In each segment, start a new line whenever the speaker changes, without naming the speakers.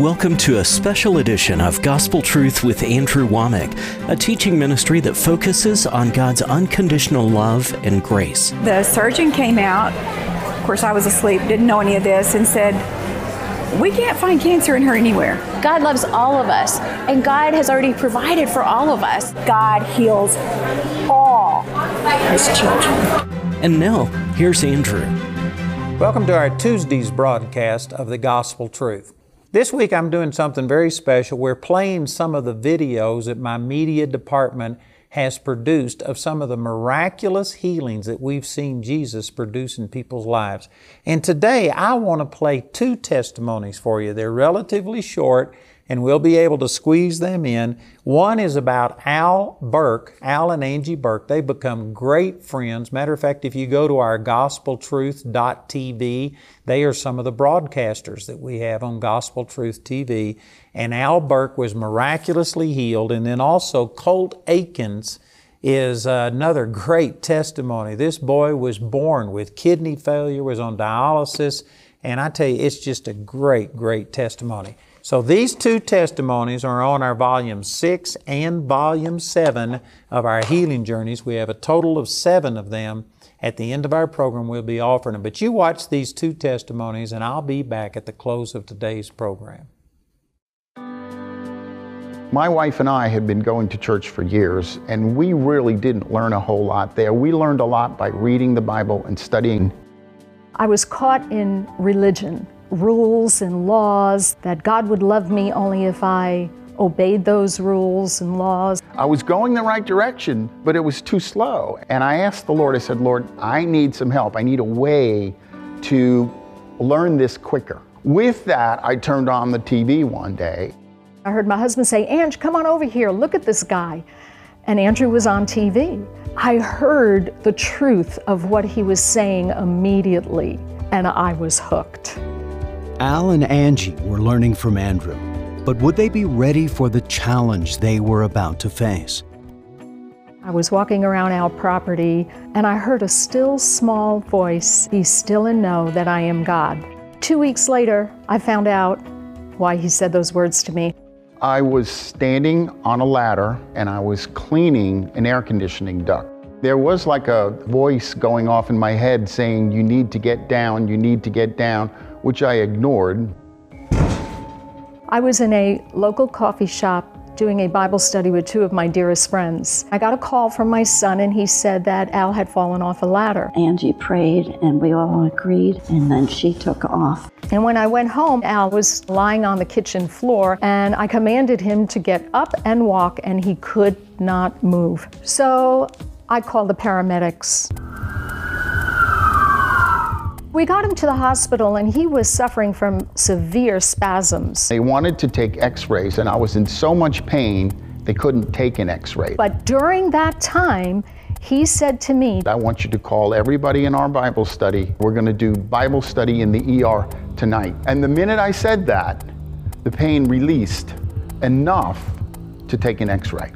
Welcome to a special edition of Gospel Truth with Andrew Wommack, a teaching ministry that focuses on God's unconditional love and grace.
The surgeon came out, of course, I was asleep, didn't know any of this, and said, We can't find cancer in her anywhere.
God loves all of us, and God has already provided for all of us.
God heals all his children.
And now, here's Andrew.
Welcome to our Tuesday's broadcast of the Gospel Truth. This week I'm doing something very special. We're playing some of the videos that my media department has produced of some of the miraculous healings that we've seen Jesus produce in people's lives. And today I want to play two testimonies for you. They're relatively short and we'll be able to squeeze them in. One is about Al Burke, Al and Angie Burke. They've become great friends. Matter of fact, if you go to our gospeltruth.tv, they are some of the broadcasters that we have on Gospel Truth TV. And Al Burke was miraculously healed. And then also Colt Aikens is another great testimony. This boy was born with kidney failure, was on dialysis, and I tell you, it's just a great, great testimony. So these two testimonies are on our volume six and volume seven of our healing journeys. We have a total of seven of them. At the end of our program, we'll be offering them. But you watch these two testimonies, and I'll be back at the close of today's program.
My wife and I had been going to church for years, and we really didn't learn a whole lot there. We learned a lot by reading the Bible and studying.
I was caught in religion, rules and laws, that God would love me only if I obeyed those rules and laws.
I was going the right direction, but it was too slow. And I asked the Lord, I said, Lord, I need some help. I need a way to learn this quicker. With that, I turned on the TV one day
I heard my husband say, Ange, come on over here, look at this guy. And Andrew was on TV. I heard the truth of what he was saying immediately, and I was hooked.
Al and Angie were learning from Andrew, but would they be ready for the challenge they were about to face?
I was walking around our property, and I heard a still small voice be still and know that I am God. Two weeks later, I found out why he said those words to me.
I was standing on a ladder and I was cleaning an air conditioning duct. There was like a voice going off in my head saying, You need to get down, you need to get down, which I ignored.
I was in a local coffee shop doing a Bible study with two of my dearest friends. I got a call from my son, and he said that Al had fallen off a ladder.
Angie prayed, and we all agreed, and then she took off.
And when I went home, Al was lying on the kitchen floor, and I commanded him to get up and walk, and he could not move. So I called the paramedics. We got him to the hospital and he was suffering from severe spasms.
They wanted to take x rays, and I was in so much pain, they couldn't take an x ray.
But during that time, he said to me,
I want you to call everybody in our Bible study. We're going to do Bible study in the ER tonight. And the minute I said that, the pain released enough to take an x ray.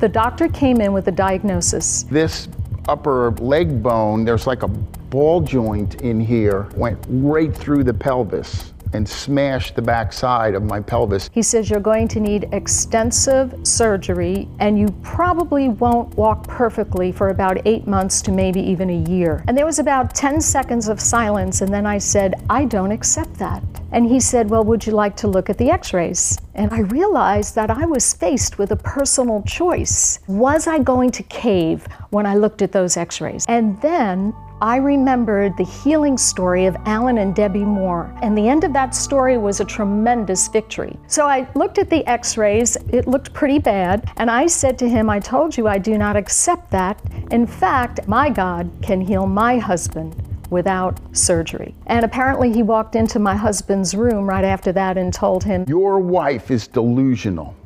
The doctor came in with a diagnosis.
This upper leg bone, there's like a ball joint in here, went right through the pelvis and smashed the back side of my pelvis.
He says you're going to need extensive surgery and you probably won't walk perfectly for about eight months to maybe even a year. And there was about 10 seconds of silence, and then I said, I don't accept that. And he said, Well, would you like to look at the x rays? And I realized that I was faced with a personal choice. Was I going to cave when I looked at those x rays? And then I remembered the healing story of Alan and Debbie Moore, and the end of that story was a tremendous victory. So I looked at the x rays, it looked pretty bad, and I said to him, I told you I do not accept that. In fact, my God can heal my husband without surgery. And apparently, he walked into my husband's room right after that and told him,
Your wife is delusional.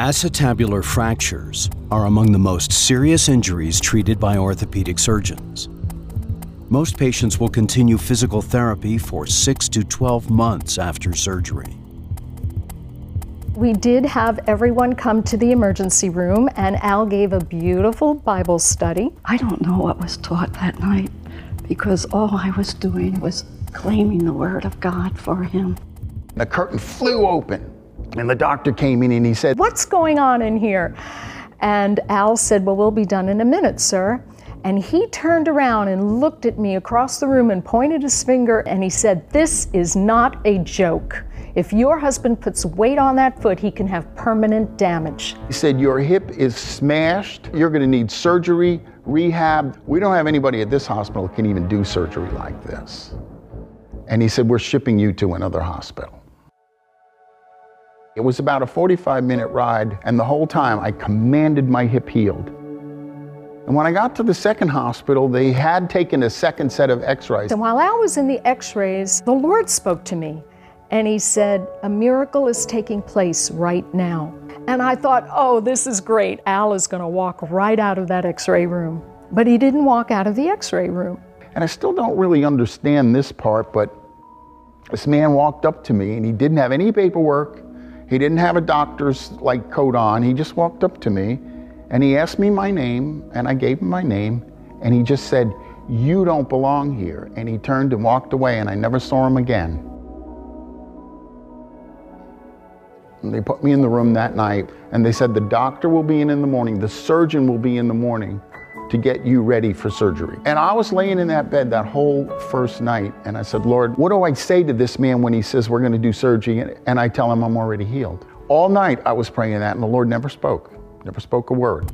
Acetabular fractures are among the most serious injuries treated by orthopedic surgeons. Most patients will continue physical therapy for 6 to 12 months after surgery.
We did have everyone come to the emergency room, and Al gave a beautiful Bible study.
I don't know what was taught that night because all I was doing was claiming the Word of God for him.
The curtain flew open, and the doctor came in and he said,
What's going on in here? And Al said, Well, we'll be done in a minute, sir. And he turned around and looked at me across the room and pointed his finger and he said, This is not a joke. If your husband puts weight on that foot, he can have permanent damage.
He said, Your hip is smashed. You're going to need surgery, rehab. We don't have anybody at this hospital that can even do surgery like this. And he said, We're shipping you to another hospital. It was about a 45 minute ride, and the whole time I commanded my hip healed. And when I got to the second hospital, they had taken a second set of x rays.
And while Al was in the x rays, the Lord spoke to me and he said, A miracle is taking place right now. And I thought, oh, this is great. Al is going to walk right out of that x ray room. But he didn't walk out of the x ray room.
And I still don't really understand this part, but this man walked up to me and he didn't have any paperwork. He didn't have a doctor's like coat on. He just walked up to me and he asked me my name and I gave him my name and he just said, "You don't belong here." And he turned and walked away and I never saw him again. And they put me in the room that night and they said the doctor will be in in the morning, the surgeon will be in the morning to get you ready for surgery. And I was laying in that bed that whole first night and I said, Lord, what do I say to this man when he says we're going to do surgery and I tell him I'm already healed? All night I was praying that and the Lord never spoke, never spoke a word.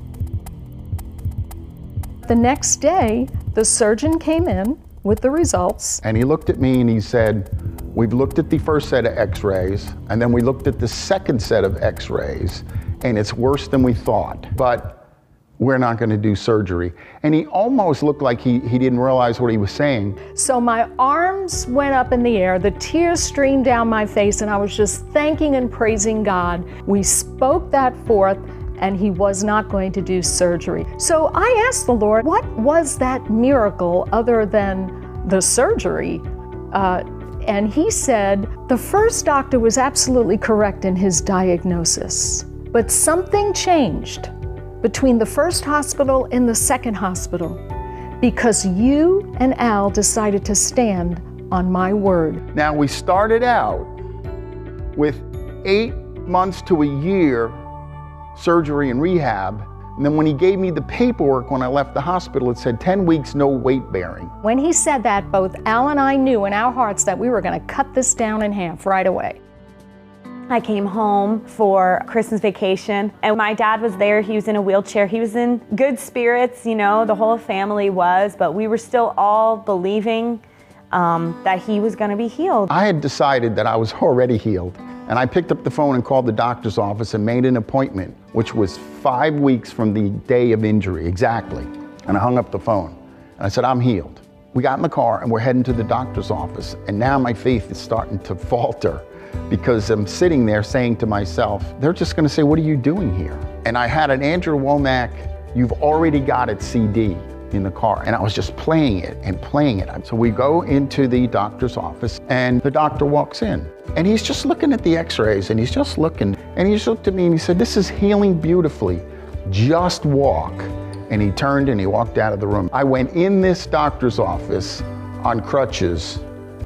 The next day, the surgeon came in with the results.
And he looked at me and he said, We've looked at the first set of x rays, and then we looked at the second set of x rays, and it's worse than we thought. But we're not going to do surgery. And he almost looked like he, he didn't realize what he was saying.
So my arms went up in the air, the tears streamed down my face, and I was just thanking and praising God. We spoke that forth, and he was not going to do surgery. So I asked the Lord, what was that miracle other than the surgery? Uh, and he said the first doctor was absolutely correct in his diagnosis, but something changed between the first hospital and the second hospital because you and Al decided to stand on my word.
Now, we started out with eight months to a year surgery and rehab. And then when he gave me the paperwork when I left the hospital, it said 10 weeks, no weight bearing.
When he said that, both Al and I knew in our hearts that we were going to cut this down in half right away.
I came home for Christmas vacation and my dad was there. He was in a wheelchair. He was in good spirits, you know, the whole family was, but we were still all believing um, that he was going to be healed.
I had decided that I was already healed. And I picked up the phone and called the doctor's office and made an appointment, which was five weeks from the day of injury, exactly. And I hung up the phone. And I said, I'm healed. We got in the car and we're heading to the doctor's office. And now my faith is starting to falter because I'm sitting there saying to myself, they're just going to say, What are you doing here? And I had an Andrew Wommack, You've Already Got It CD in the car, and I was just playing it and playing it. So we go into the doctor's office, and the doctor walks in, and he's just looking at the x rays, and he's just looking, and he just looked at me and he said, This is healing beautifully. Just walk. And he turned and he walked out of the room. I went in this doctor's office on crutches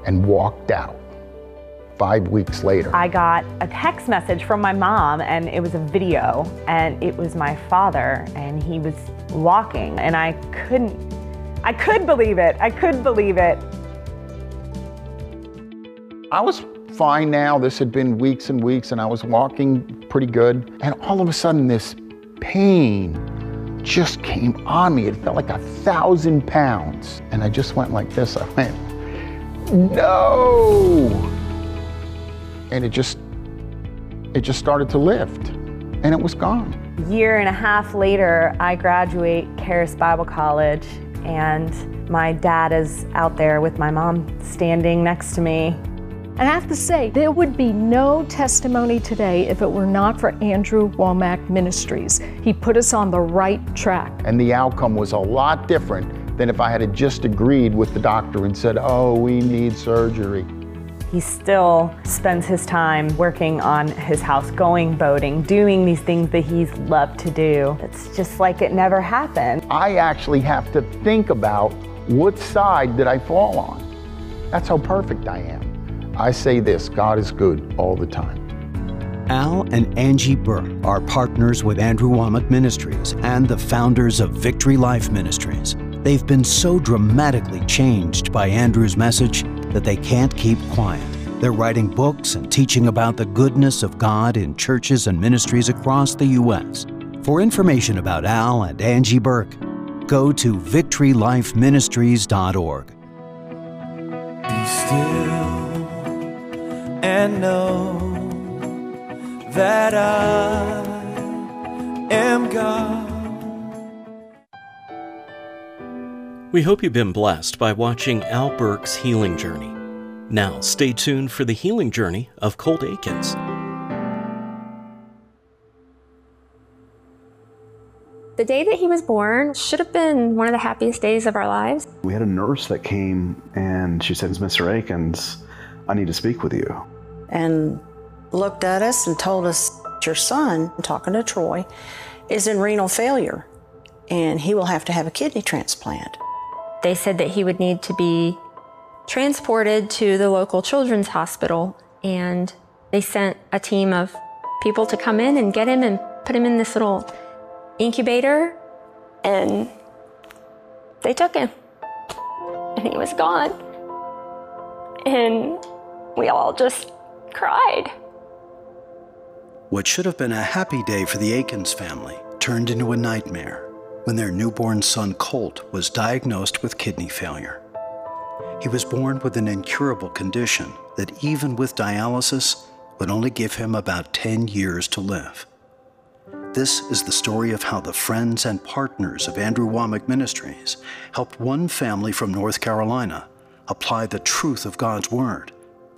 and walked out five weeks later.
I got a text message from my mom, and it was a video, and it was my father, and he was walking, and I couldn't, I could believe it. I could believe it.
I was fine now. This had been weeks and weeks, and I was walking pretty good. And all of a sudden, this pain just came on me. It felt like a thousand pounds. And I just went like this. I went, no and it just it just started to lift and it was gone.
Year and a half later, I graduate Charis Bible College and my dad is out there with my mom standing next to me.
And I have to say, there would be no testimony today if it were not for Andrew Wommack Ministries. He put us on the right track.
And the outcome was a lot different than if I had just agreed with the doctor and said, oh, we need surgery.
He still spends his time working on his house, going boating, doing these things that he's loved to do. It's just like it never happened.
I actually have to think about what side did I fall on. That's how perfect I am. I say this God is good all the time.
Al and Angie Burke are partners with Andrew Wommack Ministries and the founders of Victory Life Ministries. They've been so dramatically changed by Andrew's message that they can't keep quiet. They're writing books and teaching about the goodness of God in churches and ministries across the U.S. For information about Al and Angie Burke, go to victorylifeministries.org.
Be still and know that I am God.
We hope you've been blessed by watching Al Burke's healing journey. Now, stay tuned for the healing journey of Colt Aikens.
The day that he was born should have been one of the happiest days of our lives.
We had a nurse that came and she said, Mr. Aikens, I need to speak with you.
And looked at us and told us, Your son, I'm talking to Troy, is in renal failure and he will have to have a kidney transplant.
They said that he would need to be transported to the local children's hospital, and they sent a team of people to come in and get him and put him in this little incubator, and they took him, and he was gone. And we all just cried.
What should have been a happy day for the Aikens family turned into a nightmare when their newborn son Colt was diagnosed with kidney failure. He was born with an incurable condition that, even with dialysis, would only give him about 10 years to live. This is the story of how the friends and partners of Andrew Wommack Ministries helped one family from North Carolina apply the truth of God's Word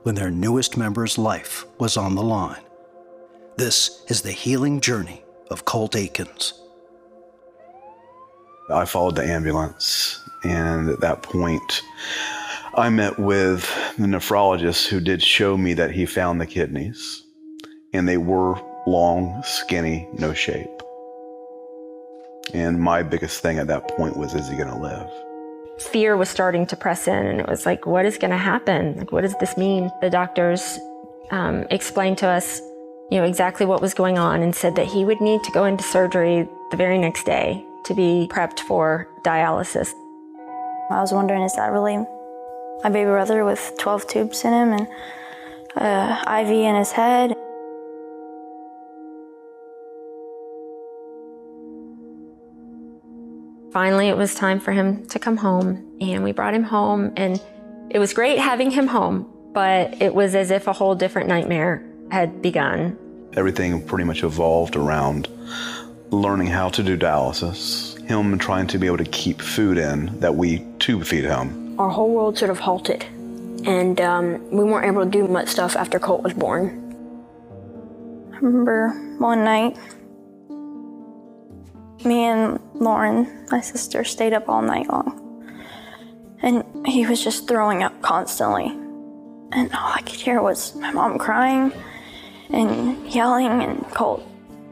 when their newest member's life was on the line. This is the healing journey of Colt Aikens.
I followed the ambulance, and at that point, I met with the nephrologist who did show me that he found the kidneys, and they were long, skinny, no shape. And my biggest thing at that point was, is he going to live?
Fear was starting to press in, and it was like, what is going to happen? Like, what does this mean? The doctors um, explained to us, you know, exactly what was going on, and said that he would need to go into surgery the very next day to be prepped for dialysis.
I was wondering, is that really my baby brother with 12 tubes in him and uh, IV in his head?
Finally, it was time for him to come home, and we brought him home, and it was great having him home, but it was as if a whole different nightmare had begun.
Everything pretty much evolved around learning how to do dialysis, him trying to be able to keep food in that we tube feed him.
Our whole world sort of halted, and um, we weren't able to do much stuff after Colt was born. I remember one night, me and Lauren, my sister, stayed up all night long. And he was just throwing up constantly. And all I could hear was my mom crying and yelling, and Colt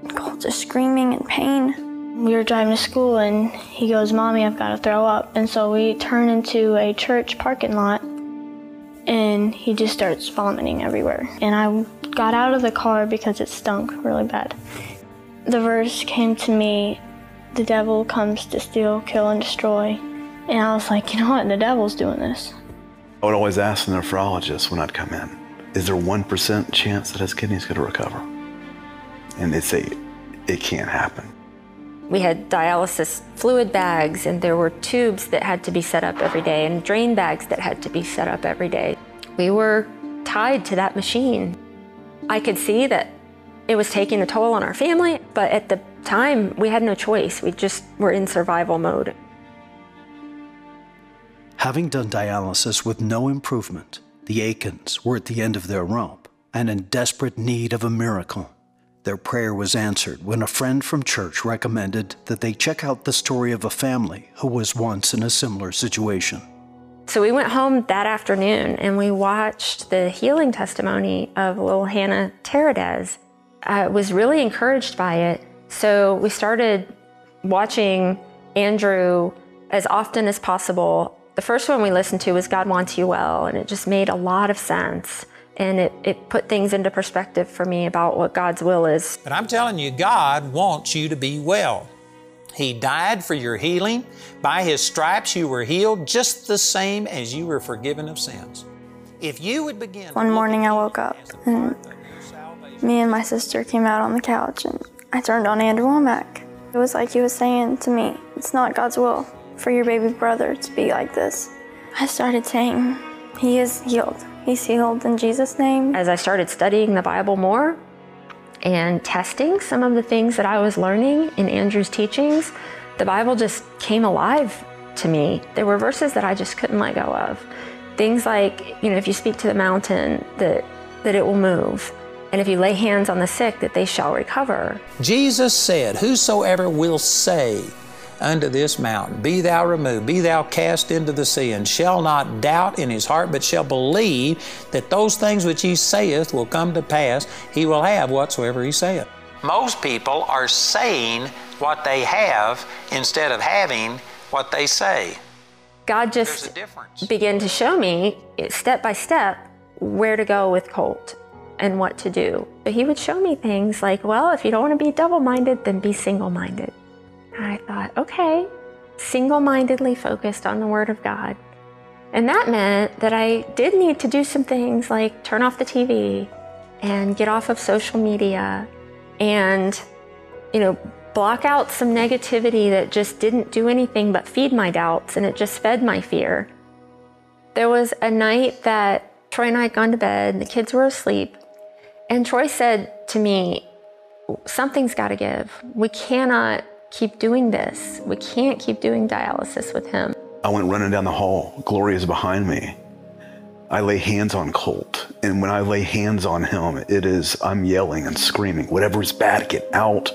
Colt just screaming in pain.
We were driving to school and he goes, Mommy, I've got to throw up. And so we turn into a church parking lot and he just starts vomiting everywhere. And I got out of the car because it stunk really bad. The verse came to me the devil comes to steal, kill, and destroy. And I was like, you know what? The devil's doing this.
I would always ask the nephrologist when I'd come in, is there 1% chance that his kidney's going to recover? And they'd say, it can't happen.
We had dialysis fluid bags, and there were tubes that had to be set up every day, and drain bags that had to be set up every day. We were tied to that machine. I could see that it was taking a toll on our family, but at the time, we had no choice. We just were in survival mode.
Having done dialysis with no improvement, the Aikens were at the end of their rope and in desperate need of a miracle. Their prayer was answered when a friend from church recommended that they check out the story of a family who was once in a similar situation.
So we went home that afternoon and we watched the healing testimony of little Hannah Teradez. I was really encouraged by it. So we started watching Andrew as often as possible. The first one we listened to was God Wants You Well, and it just made a lot of sense. And it, it put things into perspective for me about what God's will is.
But I'm telling you, God wants you to be well. He died for your healing. By His stripes you were healed just the same as you were forgiven of sins. If you would begin.
One morning I woke up and me and my sister came out on the couch and I turned on Andrew Wommack. It was like he was saying to me, it's not God's will for your baby brother to be like this. I started saying, he is healed. He's healed in Jesus' name.
As I started studying the Bible more and testing some of the things that I was learning in Andrew's teachings, the Bible just came alive to me. There were verses that I just couldn't let go of. Things like, you know, if you speak to the mountain, that, that it will move. And if you lay hands on the sick, that they shall recover.
Jesus said, Whosoever will say unto this mountain, Be thou removed, be thou cast into the sea, and shall not doubt in his heart, but shall believe that those things which he saith will come to pass, he will have whatsoever he saith. Most people are saying what they have instead of having what they say.
God just began to show me step by step where to go with Colt and what to do. But he would show me things like, well, if you don't want to be double minded, then be single minded. And I thought, okay, single mindedly focused on the Word of God. And that meant that I did need to do some things like turn off the TV and get off of social media and, you know, block out some negativity that just didn't do anything but feed my doubts and it just fed my fear. There was a night that Troy and I had gone to bed, and the kids were asleep, and Troy said to me, Something's got to give. We cannot keep doing this. We can't keep doing dialysis with him.
I went running down the hall. Gloria is behind me. I lay hands on Colt. And when I lay hands on him, it is, I'm yelling and screaming, whatever is bad, get out.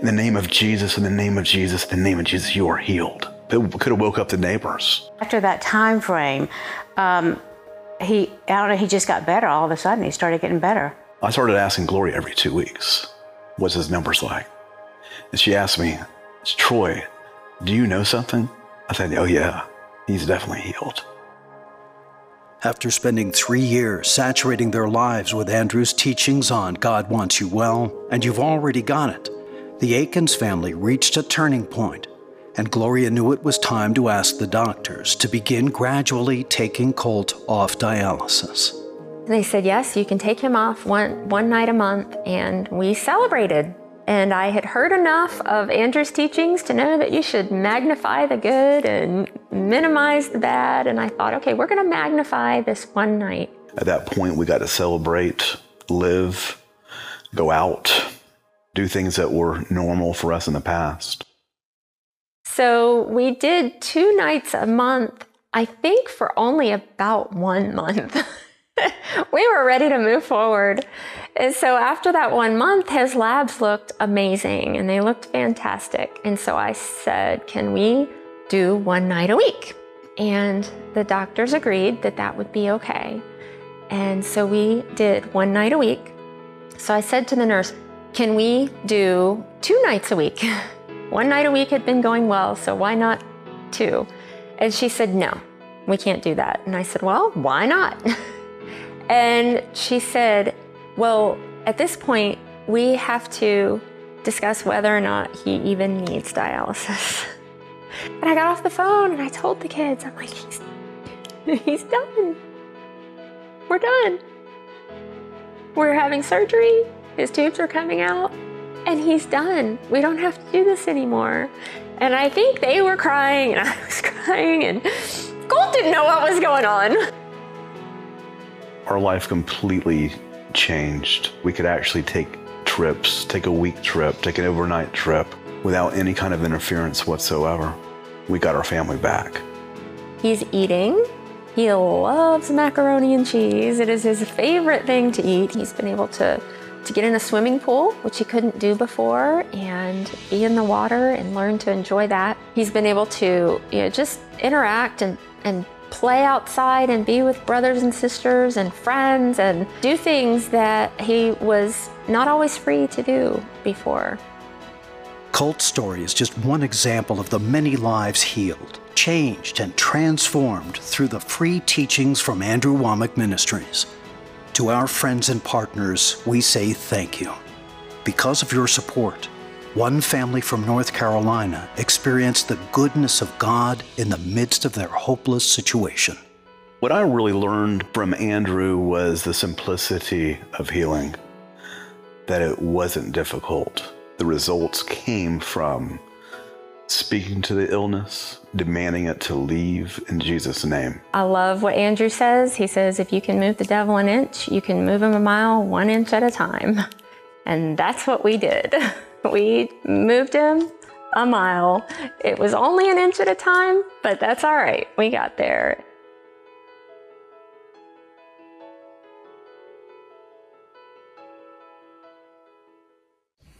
In the name of Jesus, in the name of Jesus, in the name of Jesus, you are healed. It could have woke up the neighbors.
After that time frame, um, he, I don't know, he just got better all of a sudden. He started getting better.
I started asking Gloria every two weeks, what's his numbers like? And she asked me, Troy, do you know something? I said, oh yeah, he's definitely healed.
After spending three years saturating their lives with Andrew's teachings on God wants you well, and you've already got it, the Aikens family reached a turning point, and Gloria knew it was time to ask the doctors to begin gradually taking Colt off dialysis.
They said, yes, you can take him off one, one night a month, and we celebrated. And I had heard enough of Andrew's teachings to know that you should magnify the good and minimize the bad. And I thought, okay, we're going to magnify this one night.
At that point, we got to celebrate, live, go out, do things that were normal for us in the past.
So we did two nights a month, I think for only about one month. we were ready to move forward. And so after that one month, his labs looked amazing and they looked fantastic. And so I said, Can we do one night a week? And the doctors agreed that that would be okay. And so we did one night a week. So I said to the nurse, Can we do two nights a week? one night a week had been going well, so why not two? And she said, No, we can't do that. And I said, Well, why not? And she said, Well, at this point, we have to discuss whether or not he even needs dialysis. And I got off the phone and I told the kids, I'm like, he's, he's done. We're done. We're having surgery. His tubes are coming out and he's done. We don't have to do this anymore. And I think they were crying and I was crying and Colt didn't know what was going on
our life completely changed. We could actually take trips, take a week trip, take an overnight trip without any kind of interference whatsoever. We got our family back.
He's eating. He loves macaroni and cheese. It is his favorite thing to eat. He's been able to, to get in a swimming pool, which he couldn't do before, and be in the water and learn to enjoy that. He's been able to you know, just interact and, and play outside and be with brothers and sisters and friends and do things that he was not always free to do before.
Colt's story is just one example of the many lives healed, changed, and transformed through the free teachings from Andrew Wommack Ministries. To our friends and partners, we say thank you. Because of your support, one family from North Carolina experienced the goodness of God in the midst of their hopeless situation.
What I really learned from Andrew was the simplicity of healing, that it wasn't difficult. The results came from speaking to the illness, demanding it to leave in Jesus' name.
I love what Andrew says. He says, if you can move the devil an inch, you can move him a mile, one inch at a time. And that's what we did. We moved him a mile. It was only an inch at a time, but that's all right. We got there.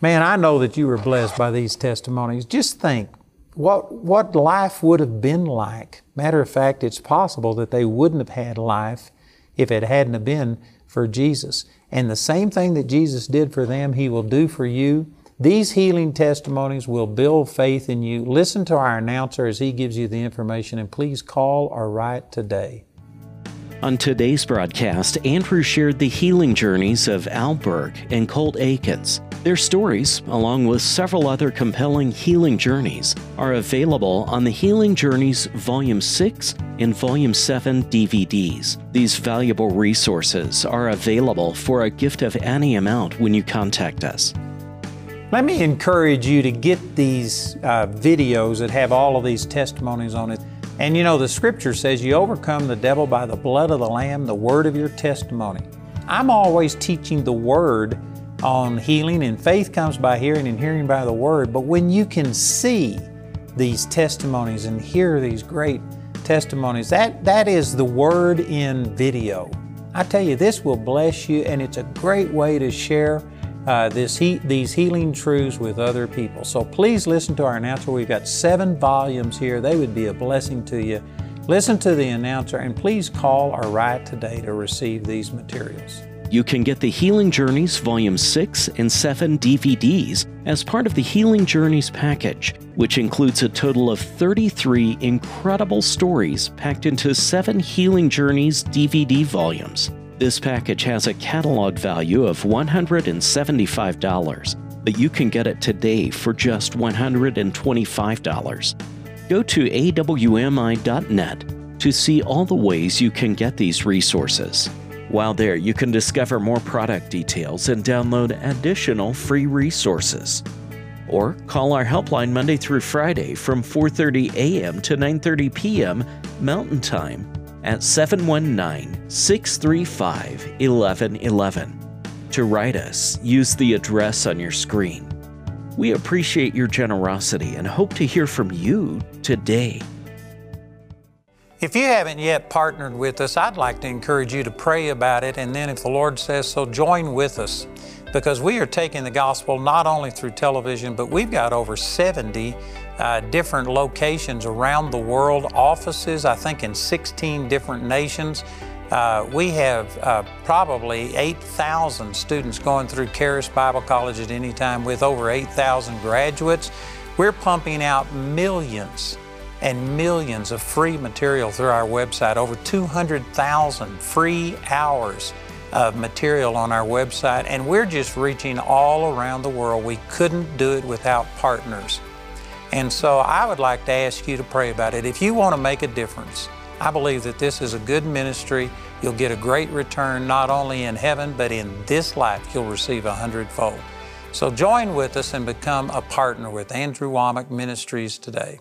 Man, I know that you were blessed by these testimonies. Just think what, what life would have been like. Matter of fact, it's possible that they wouldn't have had life if it hadn't have been for Jesus. And the same thing that Jesus did for them, He will do for you. These healing testimonies will build faith in you. Listen to our announcer as he gives you the information, and please call or write today.
On today's broadcast, Andrew shared the healing journeys of Al Burke and Colt Aikens. Their stories, along with several other compelling healing journeys, are available on the Healing Journeys Volume 6 and Volume 7 DVDs. These valuable resources are available for a gift of any amount when you contact us.
Let me encourage you to get these uh, videos that have all of these testimonies on it. And you know, the scripture says you overcome the devil by the blood of the Lamb, the word of your testimony. I'm always teaching the word on healing, and faith comes by hearing, and hearing by the word. But when you can see these testimonies and hear these great testimonies, that, that is the word in video. I tell you, this will bless you, and it's a great way to share uh, this he, these healing truths with other people. So please listen to our announcer. We've got seven volumes here. They would be a blessing to you. Listen to the announcer and please call or write today to receive these materials.
You can get the Healing Journeys Volume 6 and 7 DVDs as part of the Healing Journeys package, which includes a total of 33 incredible stories packed into seven Healing Journeys DVD volumes. This package has a catalog value of $175, but you can get it today for just $125. Go to awmi.net to see all the ways you can get these resources. While there, you can discover more product details and download additional free resources. Or call our helpline Monday through Friday from 4:30 a.m. to 9:30 p.m. Mountain Time at 719-635-1111. To write us, use the address on your screen. We appreciate your generosity and hope to hear from you today.
If you haven't yet partnered with us, I'd like to encourage you to pray about it, and then if the Lord says so, join with us because we are taking the gospel not only through television, but we've got over 70 uh, different locations around the world, offices, I think, in 16 different nations. Uh, we have uh, probably 8,000 students going through Charis Bible College at any time with over 8,000 graduates. We're pumping out millions and millions of free material through our website, over 200,000 free hours of material on our website, and we're just reaching all around the world. We couldn't do it without partners. And so I would like to ask you to pray about it. If you want to make a difference, I believe that this is a good ministry. You'll get a great return not only in heaven, but in this life, you'll receive a hundredfold. So join with us and become a partner with Andrew Wommack Ministries today.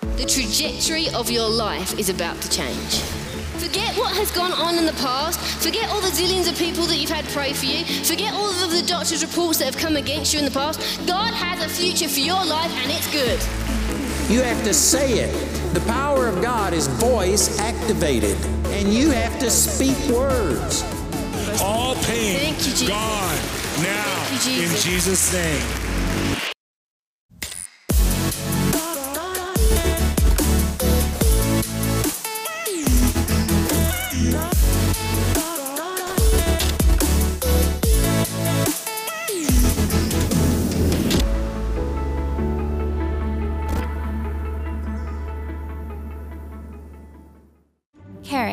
The trajectory of your life is about to change. Forget what has gone on in the past. Forget all the zillions of people that you've had pray for you. Forget all of the doctor's reports that have come against you in the past. God has a future for your life and it's good.
You have to say it. The power of God is voice activated, and you have to speak words.
All pain Thank
you,
gone now
you, Jesus.
in Jesus' name.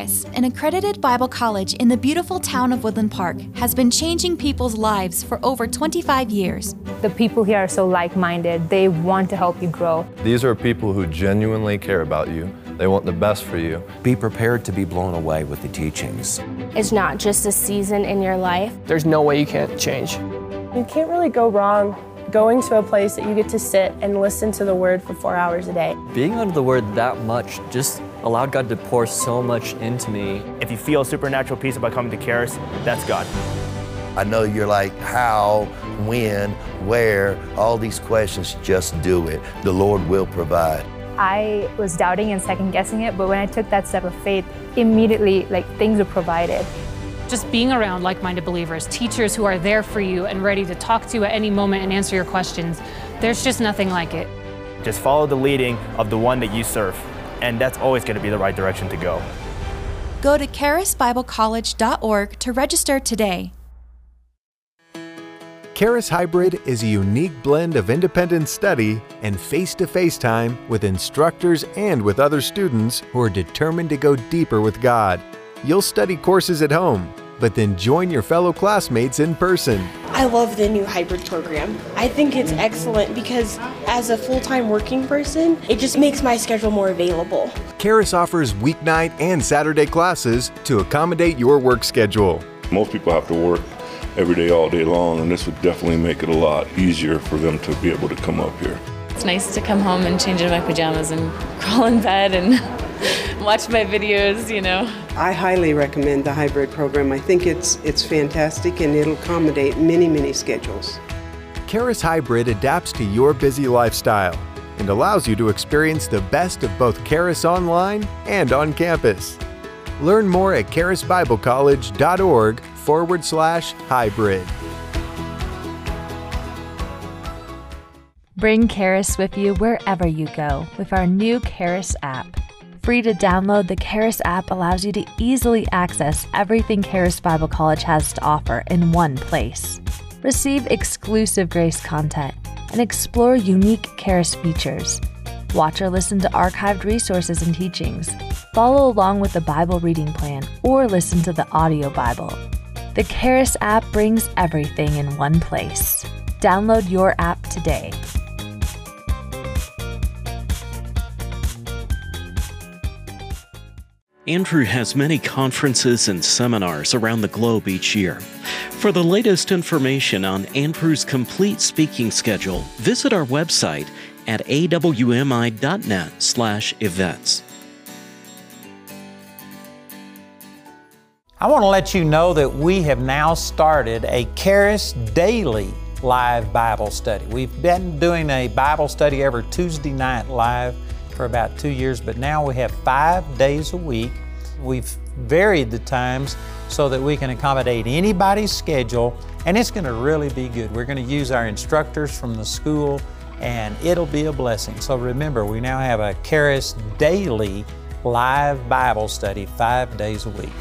Charis, an an accredited Bible college in the beautiful town of Woodland Park has been changing people's lives for over 25 years.
The people here are so like minded, they want to help you grow.
These are people who genuinely care about you. They want the best for you.
Be prepared to be blown away with the teachings.
It's not just a season in your life.
There's no way you can't change.
You can't really go wrong going to a place that you get to sit and listen to the Word for four hours a day.
Being under the Word that much just allowed God to pour so much into me.
If you feel supernatural peace about coming to Charis, that's God.
I know you're like, how, when, where, all these questions, just do it. The Lord will provide.
I was doubting and second guessing it, but when I took that step of faith, immediately like things were provided.
Just being around like minded believers, teachers who are there for you and ready to talk to you at any moment and answer your questions, there's just nothing like it.
Just follow the leading of the one that you serve, and that's always going to be the right direction to go.
Go to charisbiblecollege.org to register today.
Charis Hybrid is a unique blend of independent study and face to face time with instructors and with other students who are determined to go deeper with God. You'll study courses at home, but then join your fellow classmates in person.
I love the new hybrid program. I think it's excellent because as a full time working person, it just makes my schedule more available.
Charis offers weeknight and Saturday classes to accommodate your work schedule.
Most people have to work every day, all day long, and this would definitely make it a lot easier for them to be able to come up here.
It's nice to come home and change into my pajamas and crawl in bed and watch my videos, you know.
I highly recommend the hybrid program. I think it's it's fantastic and it'll accommodate many, many schedules.
Charis Hybrid adapts to your busy lifestyle and allows you to experience the best of both Charis online and on campus. Learn more at charisbiblecollege.org forward slash hybrid.
Bring Charis with you wherever you go with our new Charis app. Free to download, the Charis app allows you to easily access everything Charis Bible College has to offer in one place. Receive exclusive Grace content and explore unique Charis features. Watch or listen to archived resources and teachings. Follow along with the Bible reading plan or listen to the audio Bible. The Charis app brings everything in one place. Download your app today.
Andrew has many conferences and seminars around the globe each year. For the latest information on Andrew's complete speaking schedule, visit our website at awmi.net/events.
I want to let you know that we have now started a Charis Daily live Bible study. We've been doing a Bible study every Tuesday night live for about two years, but now we have five days a week. We've varied the times so that we can accommodate anybody's schedule, and it's going to really be good. We're going to use our instructors from the school, and it'll be a blessing. So remember, we now have a Charis Daily live Bible study five days a week.